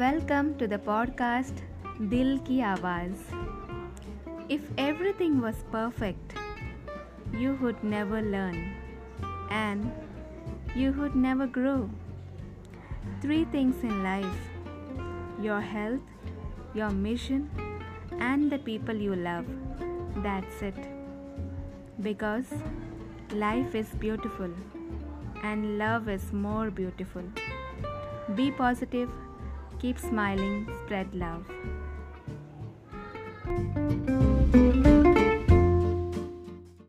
Welcome to the podcast Dil Ki Awaaz. If everything was perfect, you would never learn and you would never grow. Three things in life your health, your mission, and the people you love. That's it. Because life is beautiful and love is more beautiful. Be positive, keep smiling, spread love.